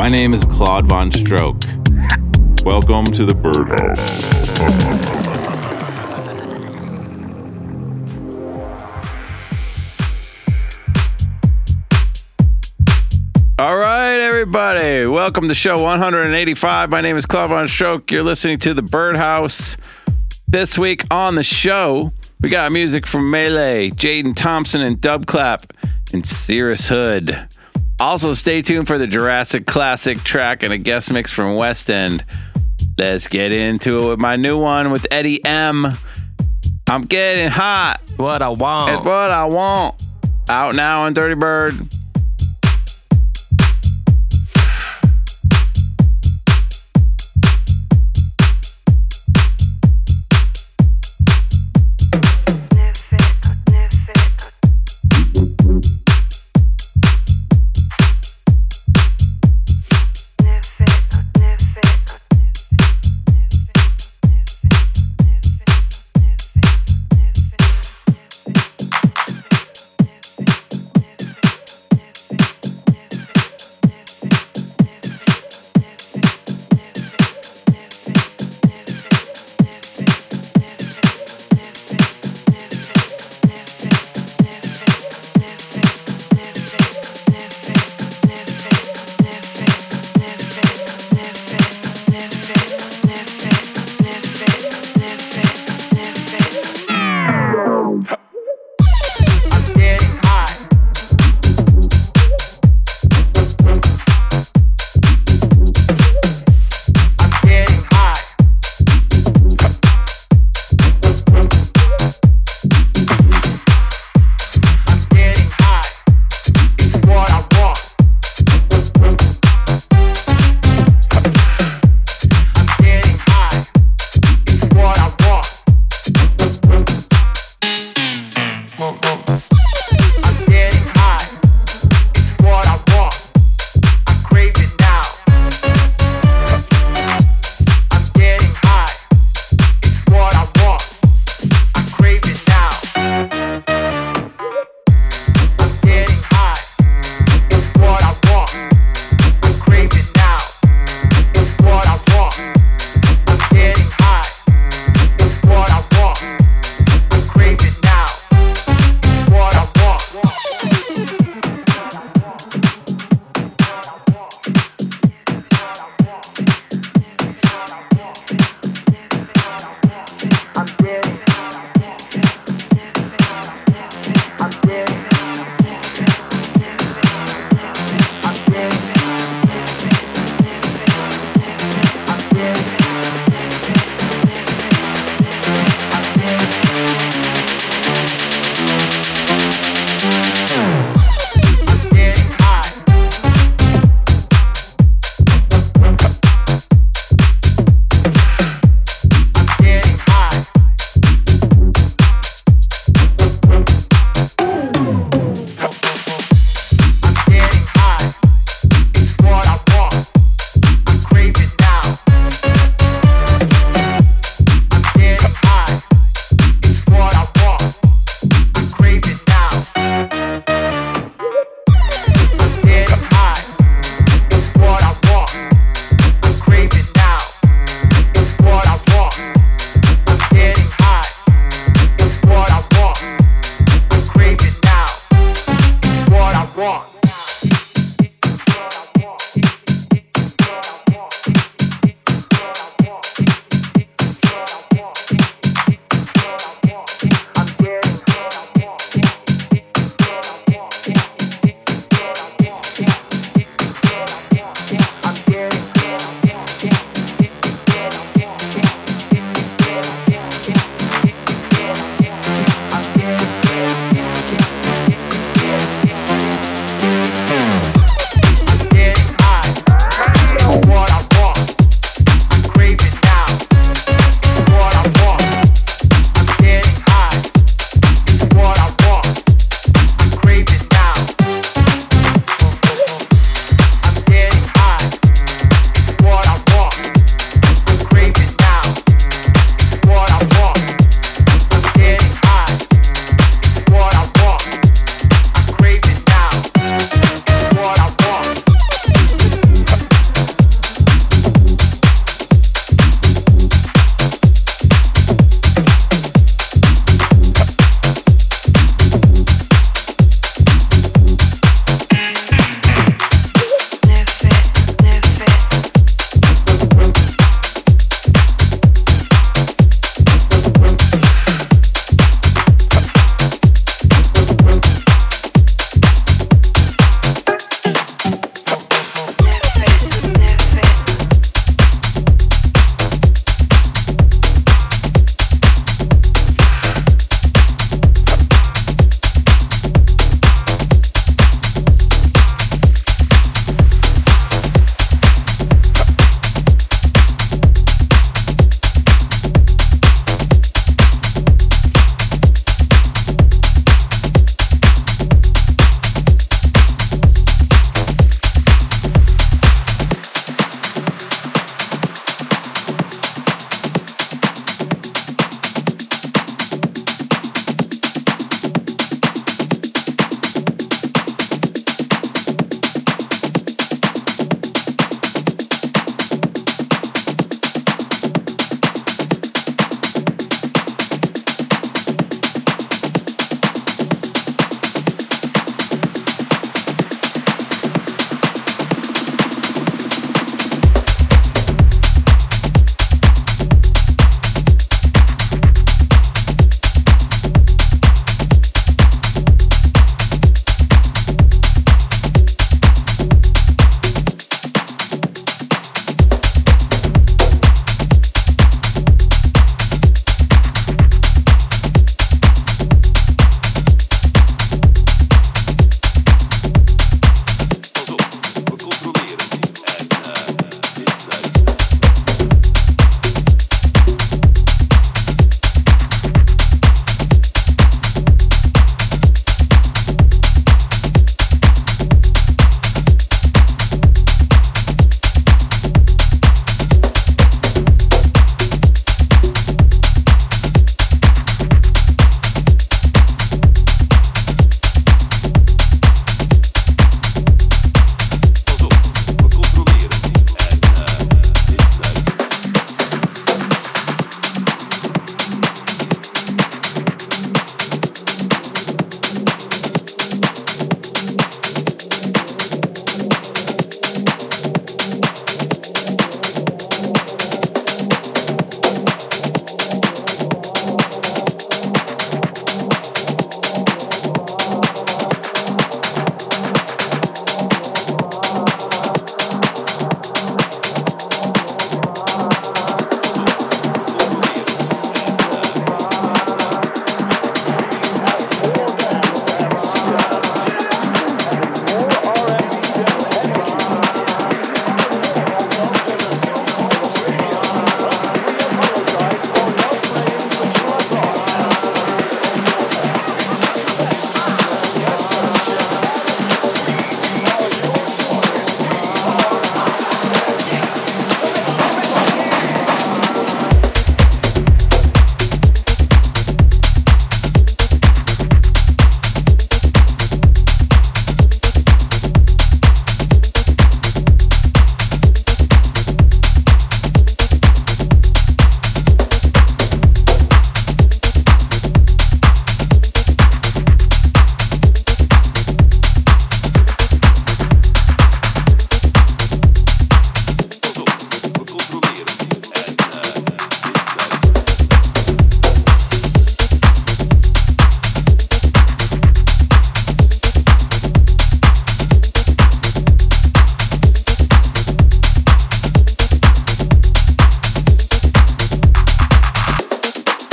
My name is Claude Von Stroke. Welcome to the Birdhouse. All right, everybody. Welcome to show 185. My name is Claude Von Stroke. You're listening to the Birdhouse. This week on the show, we got music from Melee, Jaden Thompson, and Dubclap, and Cirrus Hood. Also, stay tuned for the Jurassic Classic track and a guest mix from West End. Let's get into it with my new one with Eddie M. I'm getting hot. What I want. It's what I want. Out now on Dirty Bird.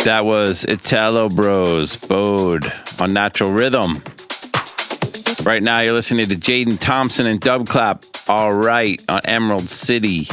That was Italo Bros, Bode on Natural Rhythm. Right now, you're listening to Jaden Thompson and Dub Clap, All Right, on Emerald City.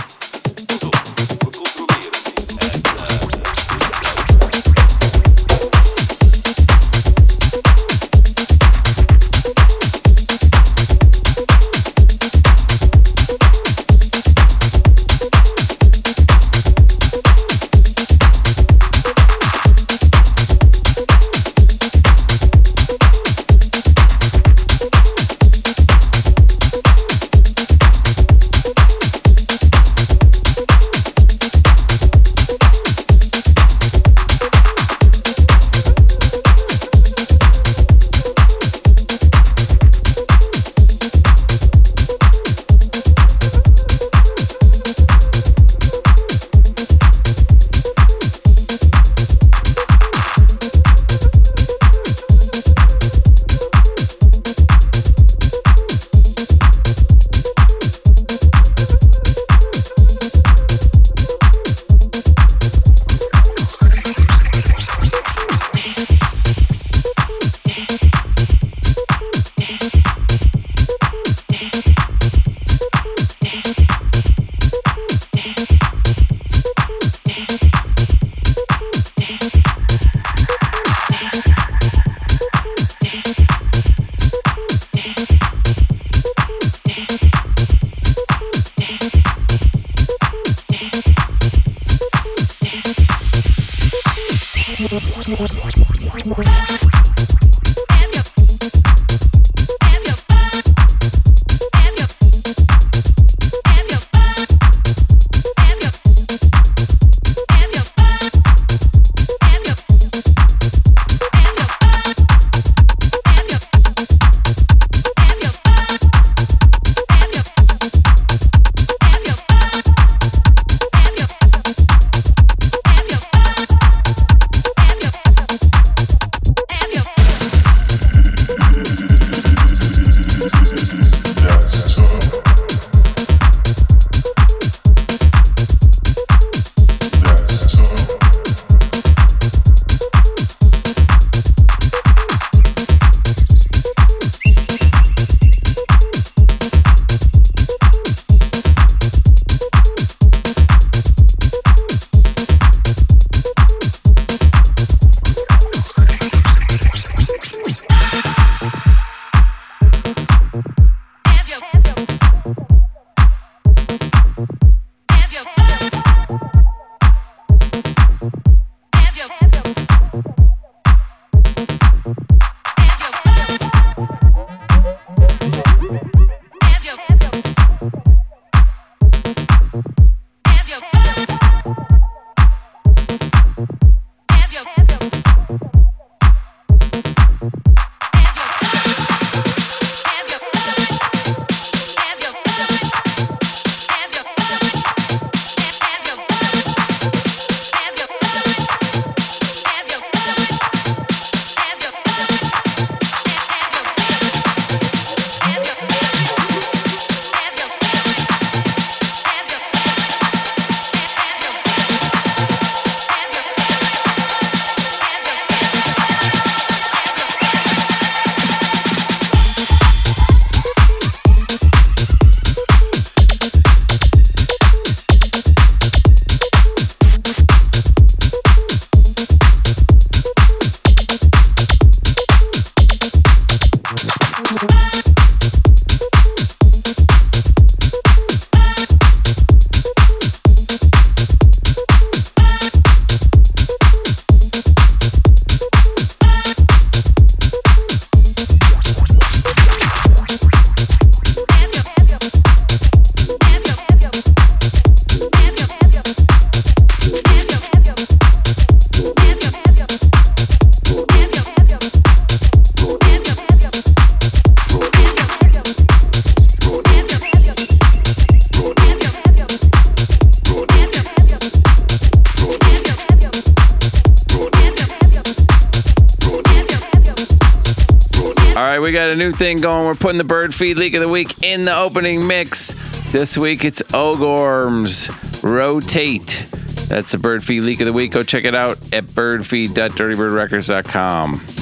the Bird Feed Leak of the Week in the opening mix. This week it's Ogorms Rotate. That's the Bird Feed Leak of the Week. Go check it out at birdfeed.dirtybirdrecords.com.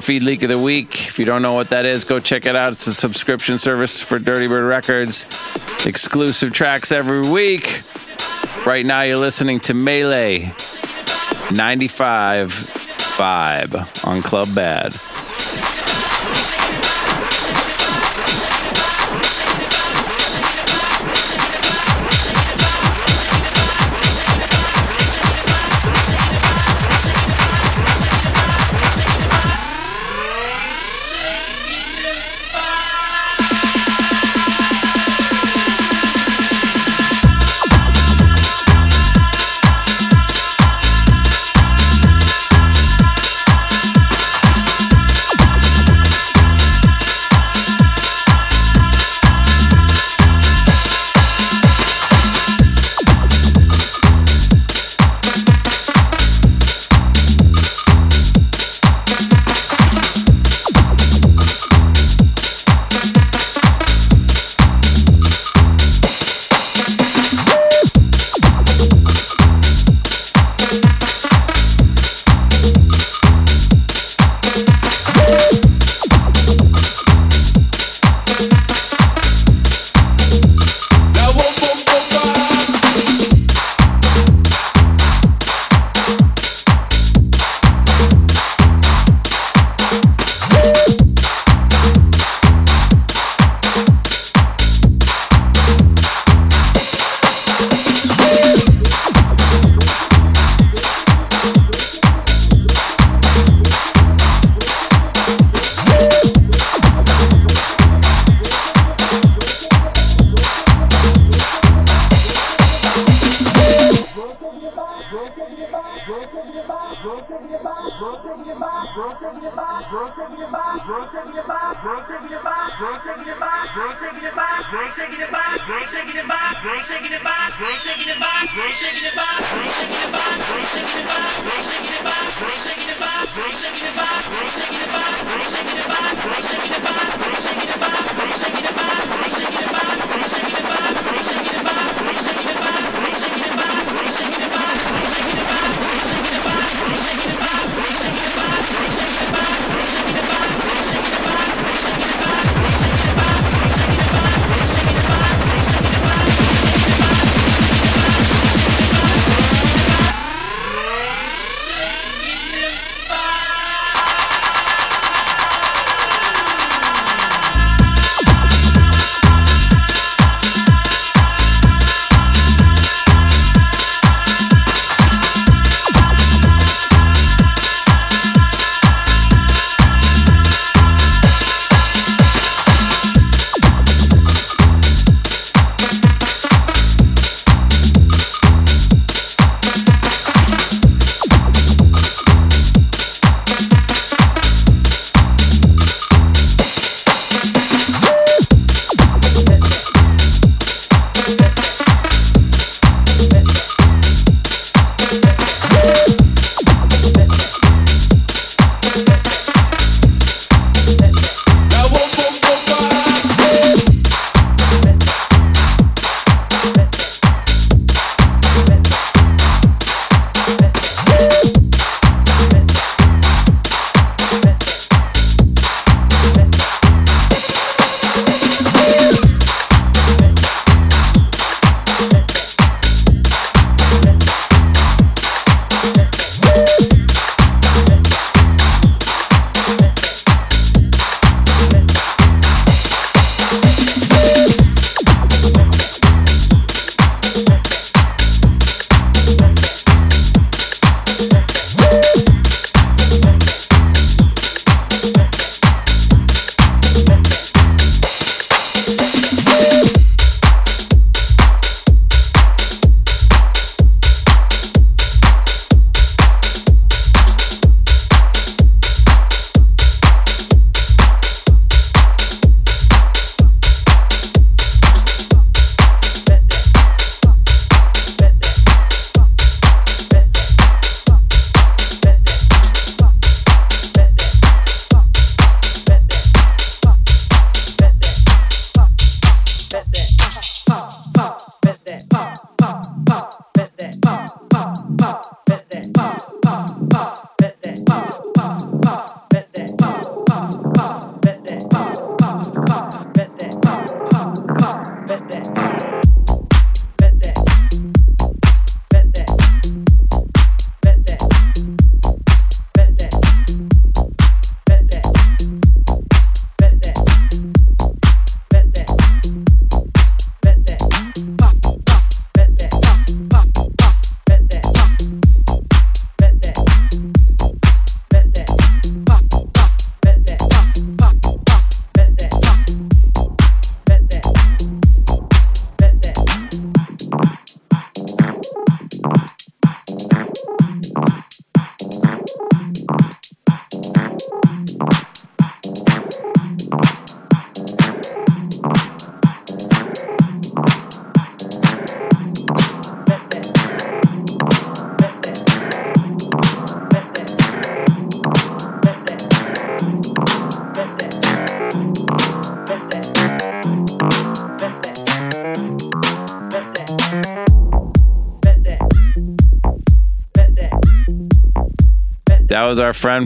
Bird Feed Leak of the Week. If you don't know what that is, go check it out. It's a subscription service for Dirty Bird Records. Exclusive tracks every week. Right now, you're listening to Melee 95 Vibe on Club Bad.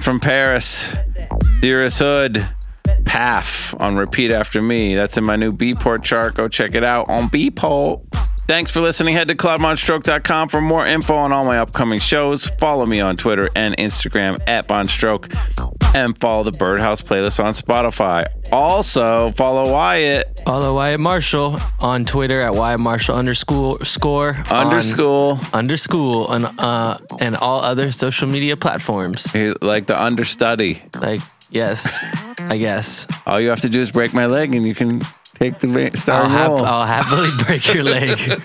From Paris, Dearest Hood, Path on repeat after me. That's in my new Beatport chart. Go check it out on Beatport. Thanks for listening. Head to claudevonstroke.com for more info on all my upcoming shows. Follow me on Twitter and Instagram at VonStroke and follow the Birdhouse playlist on Spotify. Also, follow Wyatt Follow Wyatt Marshall on Twitter at Wyatt Marshall underscore score on- underscore. underscore on uh and all other social media platforms. He's like the understudy. Like yes, I guess. All you have to do is break my leg and you can take the ma- I'll, starting hap- role. I'll happily break your leg.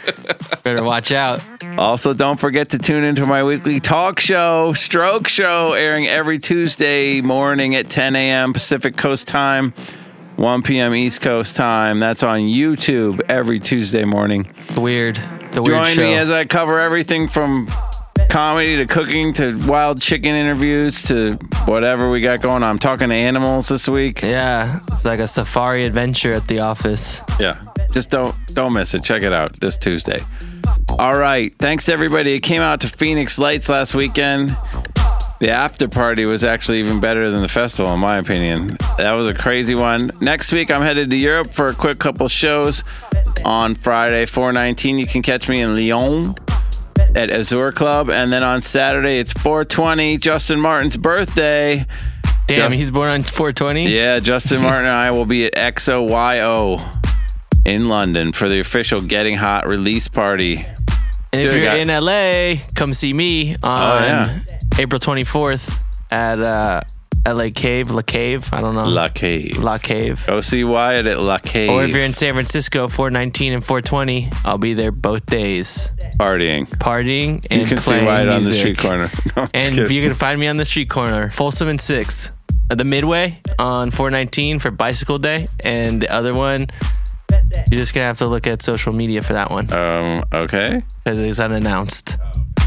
Better watch out. Also, don't forget to tune into my weekly talk show, Stroke Show, airing every Tuesday morning at 10 a.m. Pacific Coast time, 1 p.m. East Coast time. That's on YouTube every Tuesday morning. It's weird. It's a weird Join show. me as I cover everything from comedy to cooking to wild chicken interviews to whatever we got going on. I'm talking to animals this week. yeah, it's like a safari adventure at the office. Yeah. Just don't don't miss it. Check it out this Tuesday. All right. Thanks to everybody who came out to Phoenix Lights last weekend. The after party was actually even better than the festival, in my opinion. That was a crazy one. Next week, I'm headed to Europe for a quick couple shows. On Friday, 419, you can catch me in Lyon at Azure Club. And then on Saturday, it's 420, Justin Martin's birthday. Damn, Just- he's born on 420. Yeah, Justin Martin and I will be at XOYO in London for the official Getting Hot release party. And if Dude, you're in LA, come see me on Oh, yeah. April 24th at uh, LA Cave, La Cave. I don't know. La Cave. La Cave. Go see Wyatt at La Cave. Or if you're in San Francisco, 419 and 420, I'll be there both days, partying. partying and You can see playing Wyatt on the music. street corner. No, I'm just And kidding. you can find me on the street corner, Folsom and Six, at the Midway on 419 for Bicycle Day, and the other one, you're just gonna have to look at social media for that one um, okay. because it's unannounced.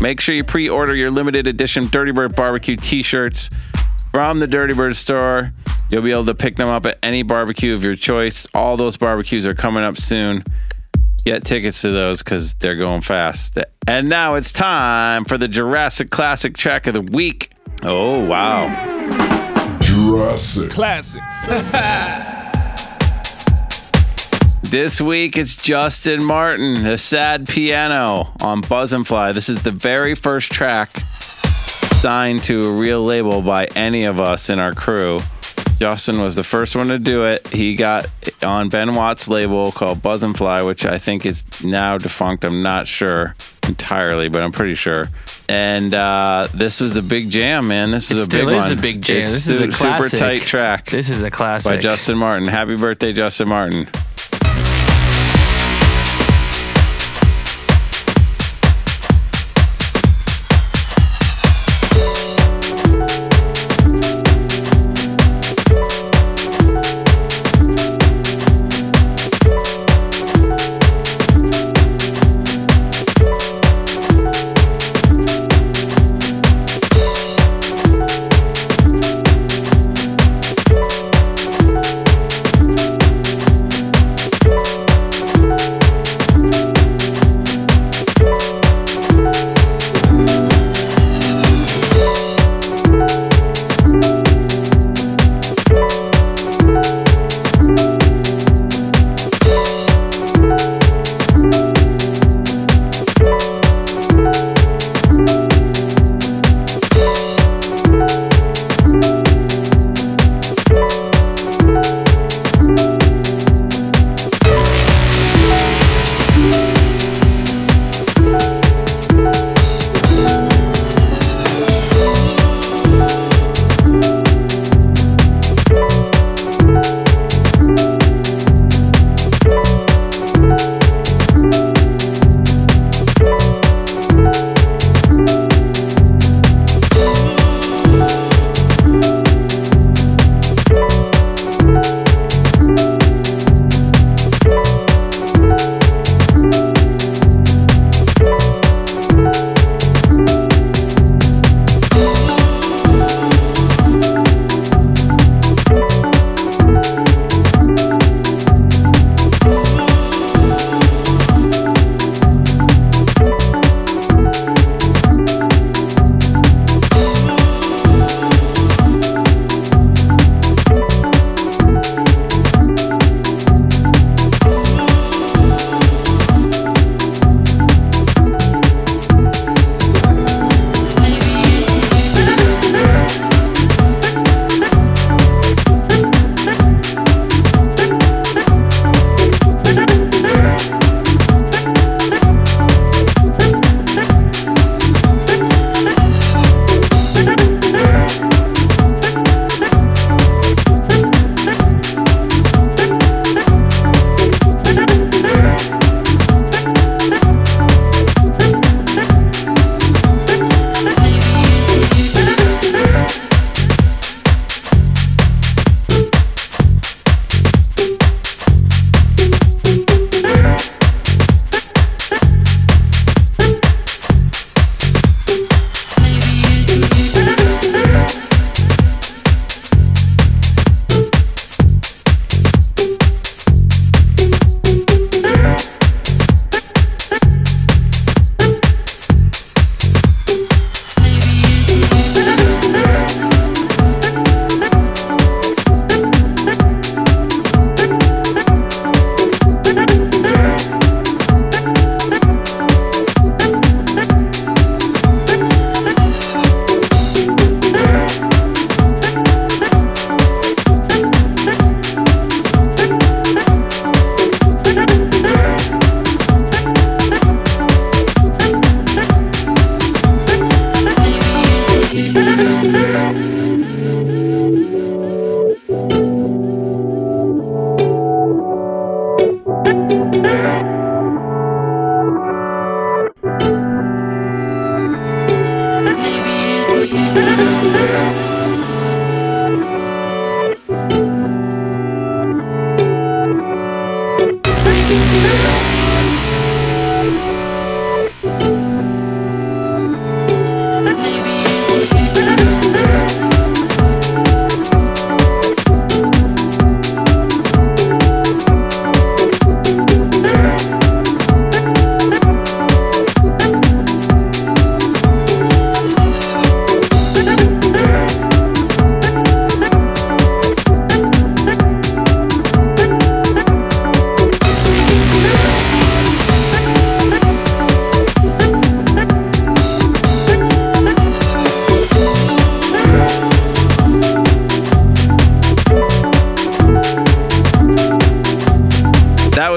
Make sure you pre-order your limited edition Dirty Bird barbecue t-shirts from the Dirty Bird store. You'll be able to pick them up at any barbecue of your choice. All those barbecues are coming up soon. Get tickets to those because they're going fast. And now it's time for the Jurassic Classic track of the week. Oh wow! Jurassic. Classic. This week it's Justin Martin, the sad piano on Buzzin' Fly. This is the very first track signed to a real label by any of us in our crew. Justin was the first one to do it. He got on Ben Watt's label called Buzzin' Fly, which I think is now defunct. I'm not sure entirely, but I'm pretty sure. And uh, this was a big jam, man. This is a still big is one. a big jam. It's This is a classic. super tight track This is a classic. by Justin Martin. Happy birthday, Justin Martin.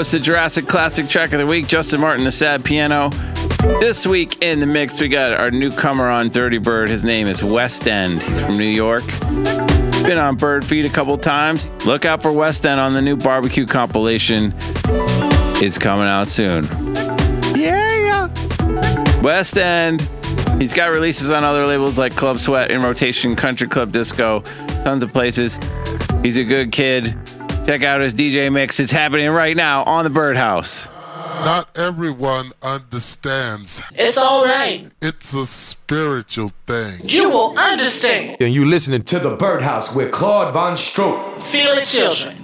It's the Jurassic Classic Track of the Week. Justin Martin, the sad piano. This week in the mix, we got our newcomer on Dirty Bird. His name is Westend. He's from New York. Been on Bird Feed a couple times. Look out for Westend on the new barbecue compilation. It's coming out soon. Yeah. Westend. He's got releases on other labels like Club Sweat, In Rotation, Country Club Disco, tons of places. He's a good kid. Check out his DJ mix. It's happening right now on the Birdhouse. Not everyone understands. It's all right. It's a spiritual thing. You will understand. And you listening to the Birdhouse with Claude VonStroke. Feel it, children.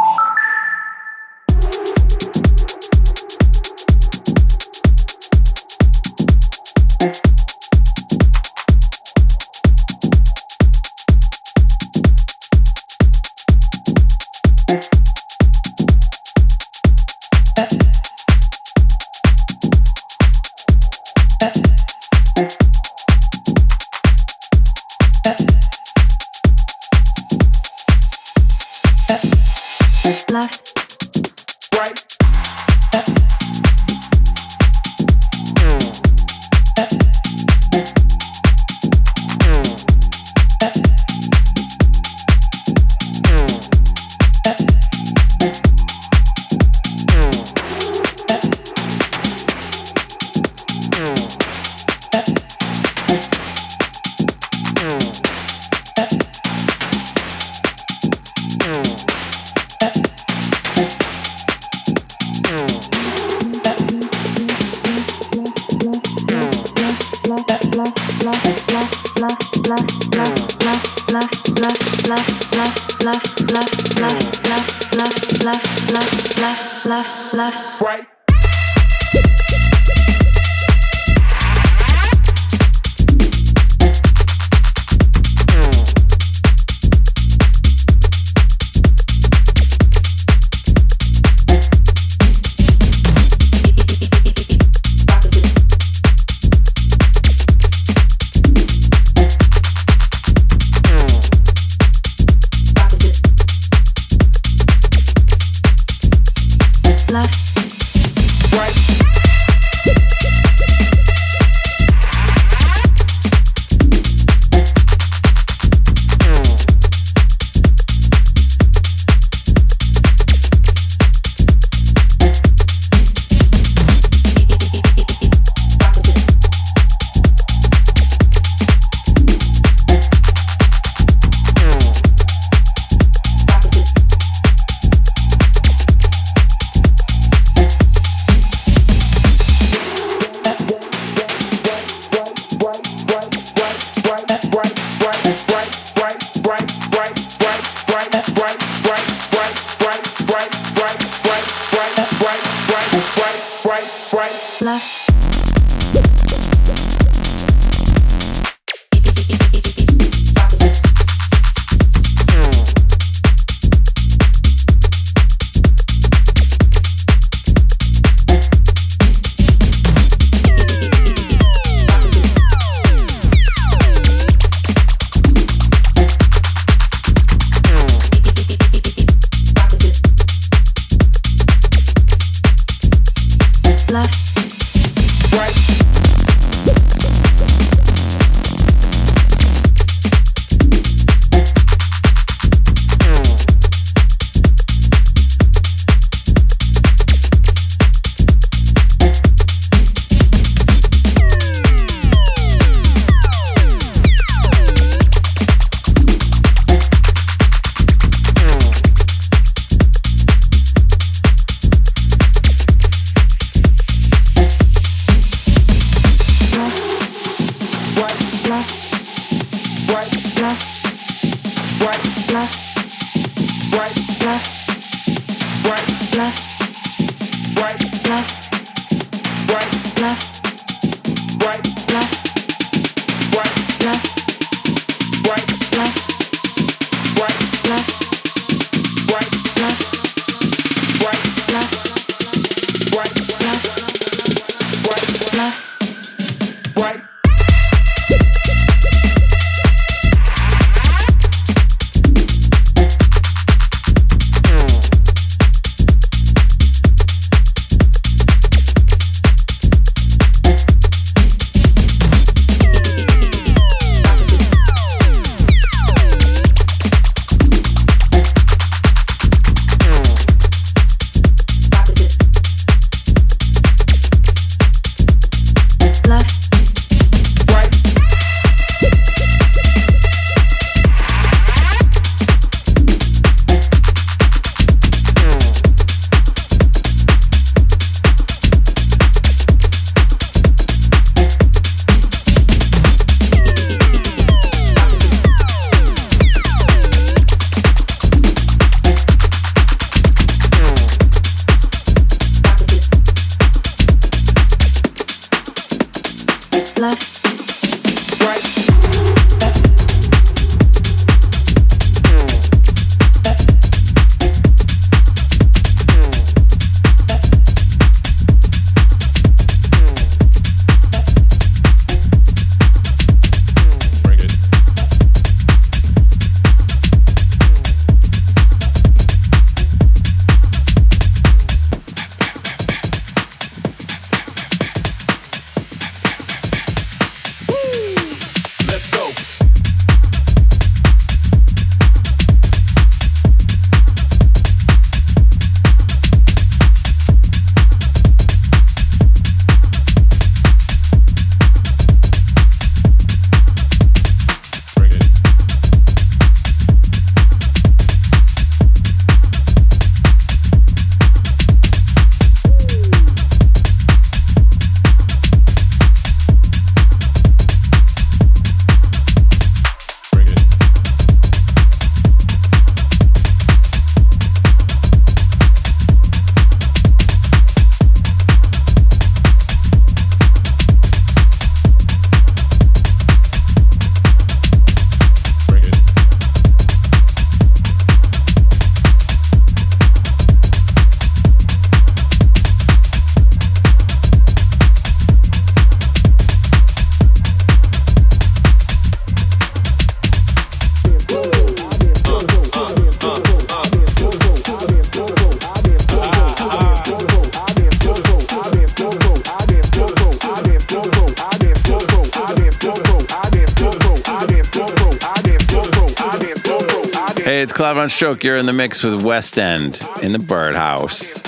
live on Stroke. You're in the mix with Westend in the Birdhouse.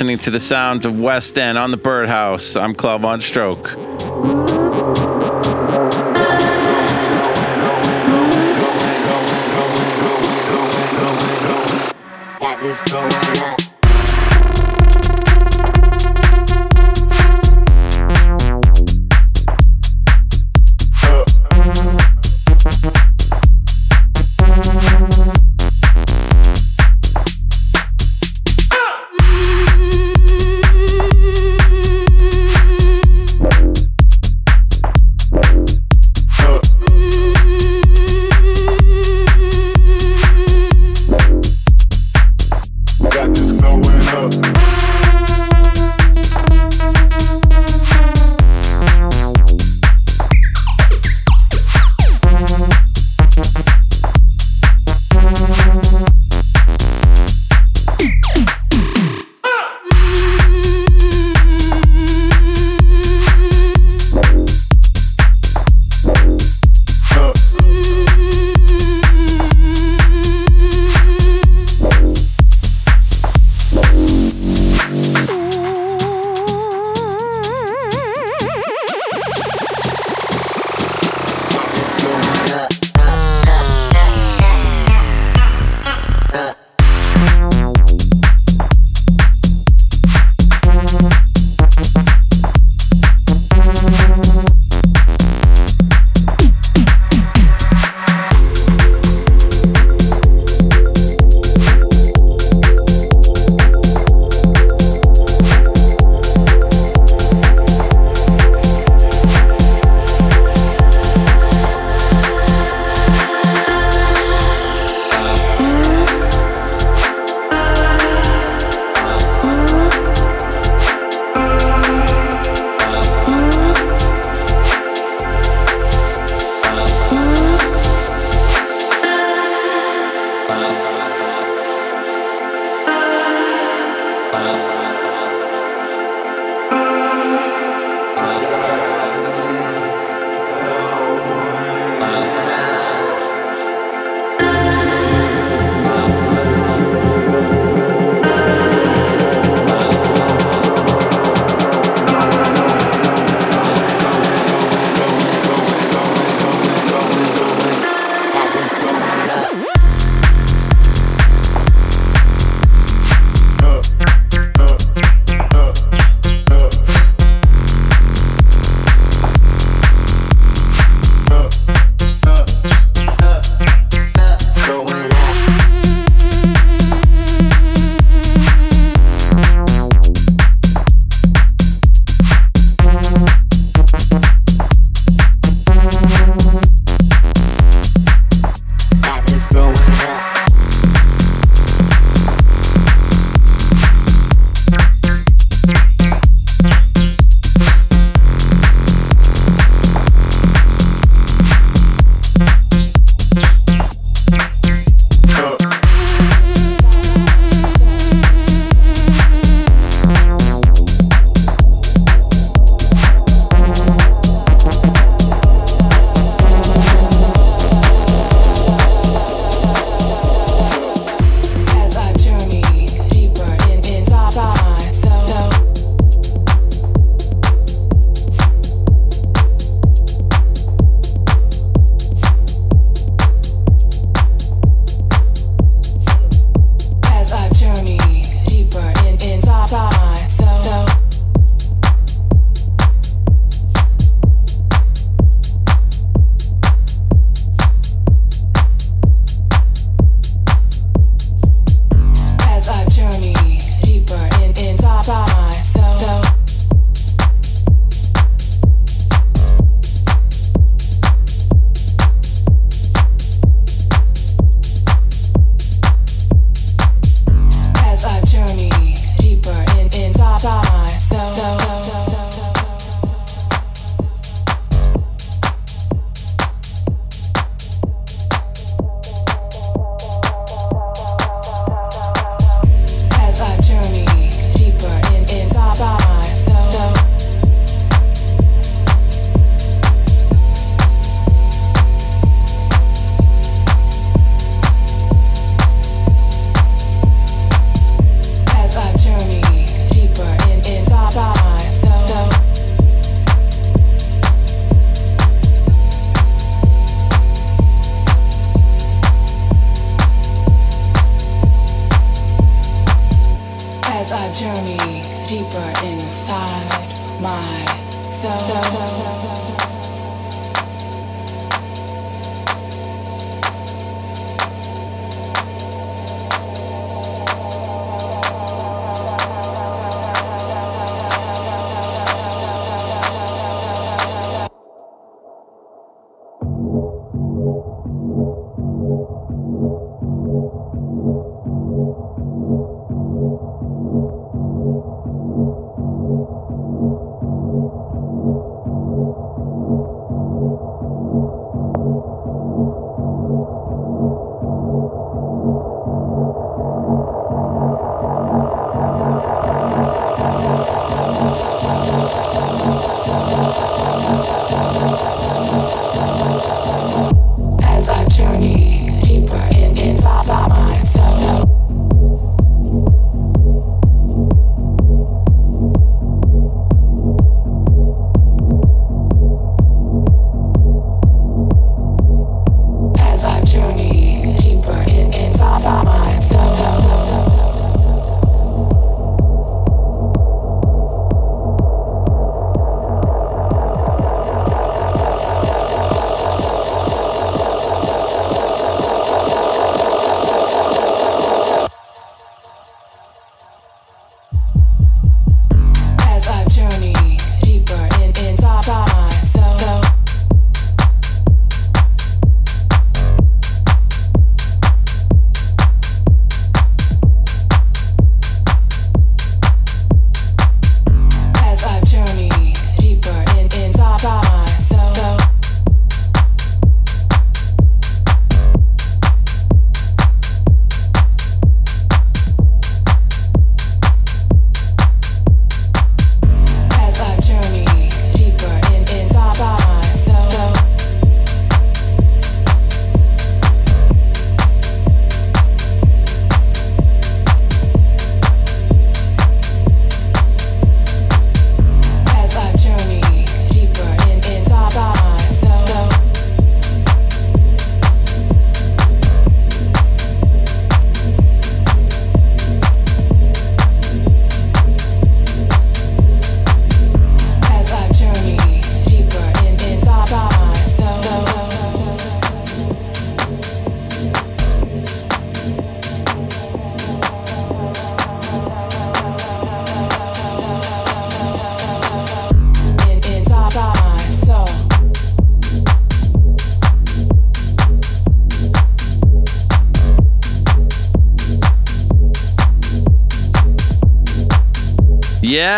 Listening to the sound of Westend on the Birdhouse. I'm Claude VonStroke.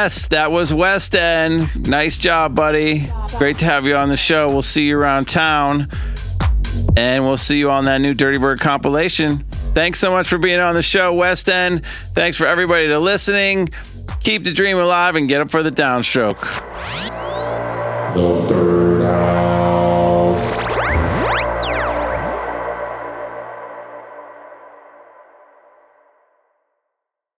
Yes, that was Westend. Nice job, buddy. Great to have you on the show. We'll see you around town. And we'll see you on that new Dirty Bird compilation. Thanks so much for being on the show, Westend. Thanks for everybody to listening. Keep the dream alive and get up for the downstroke. The Bird House.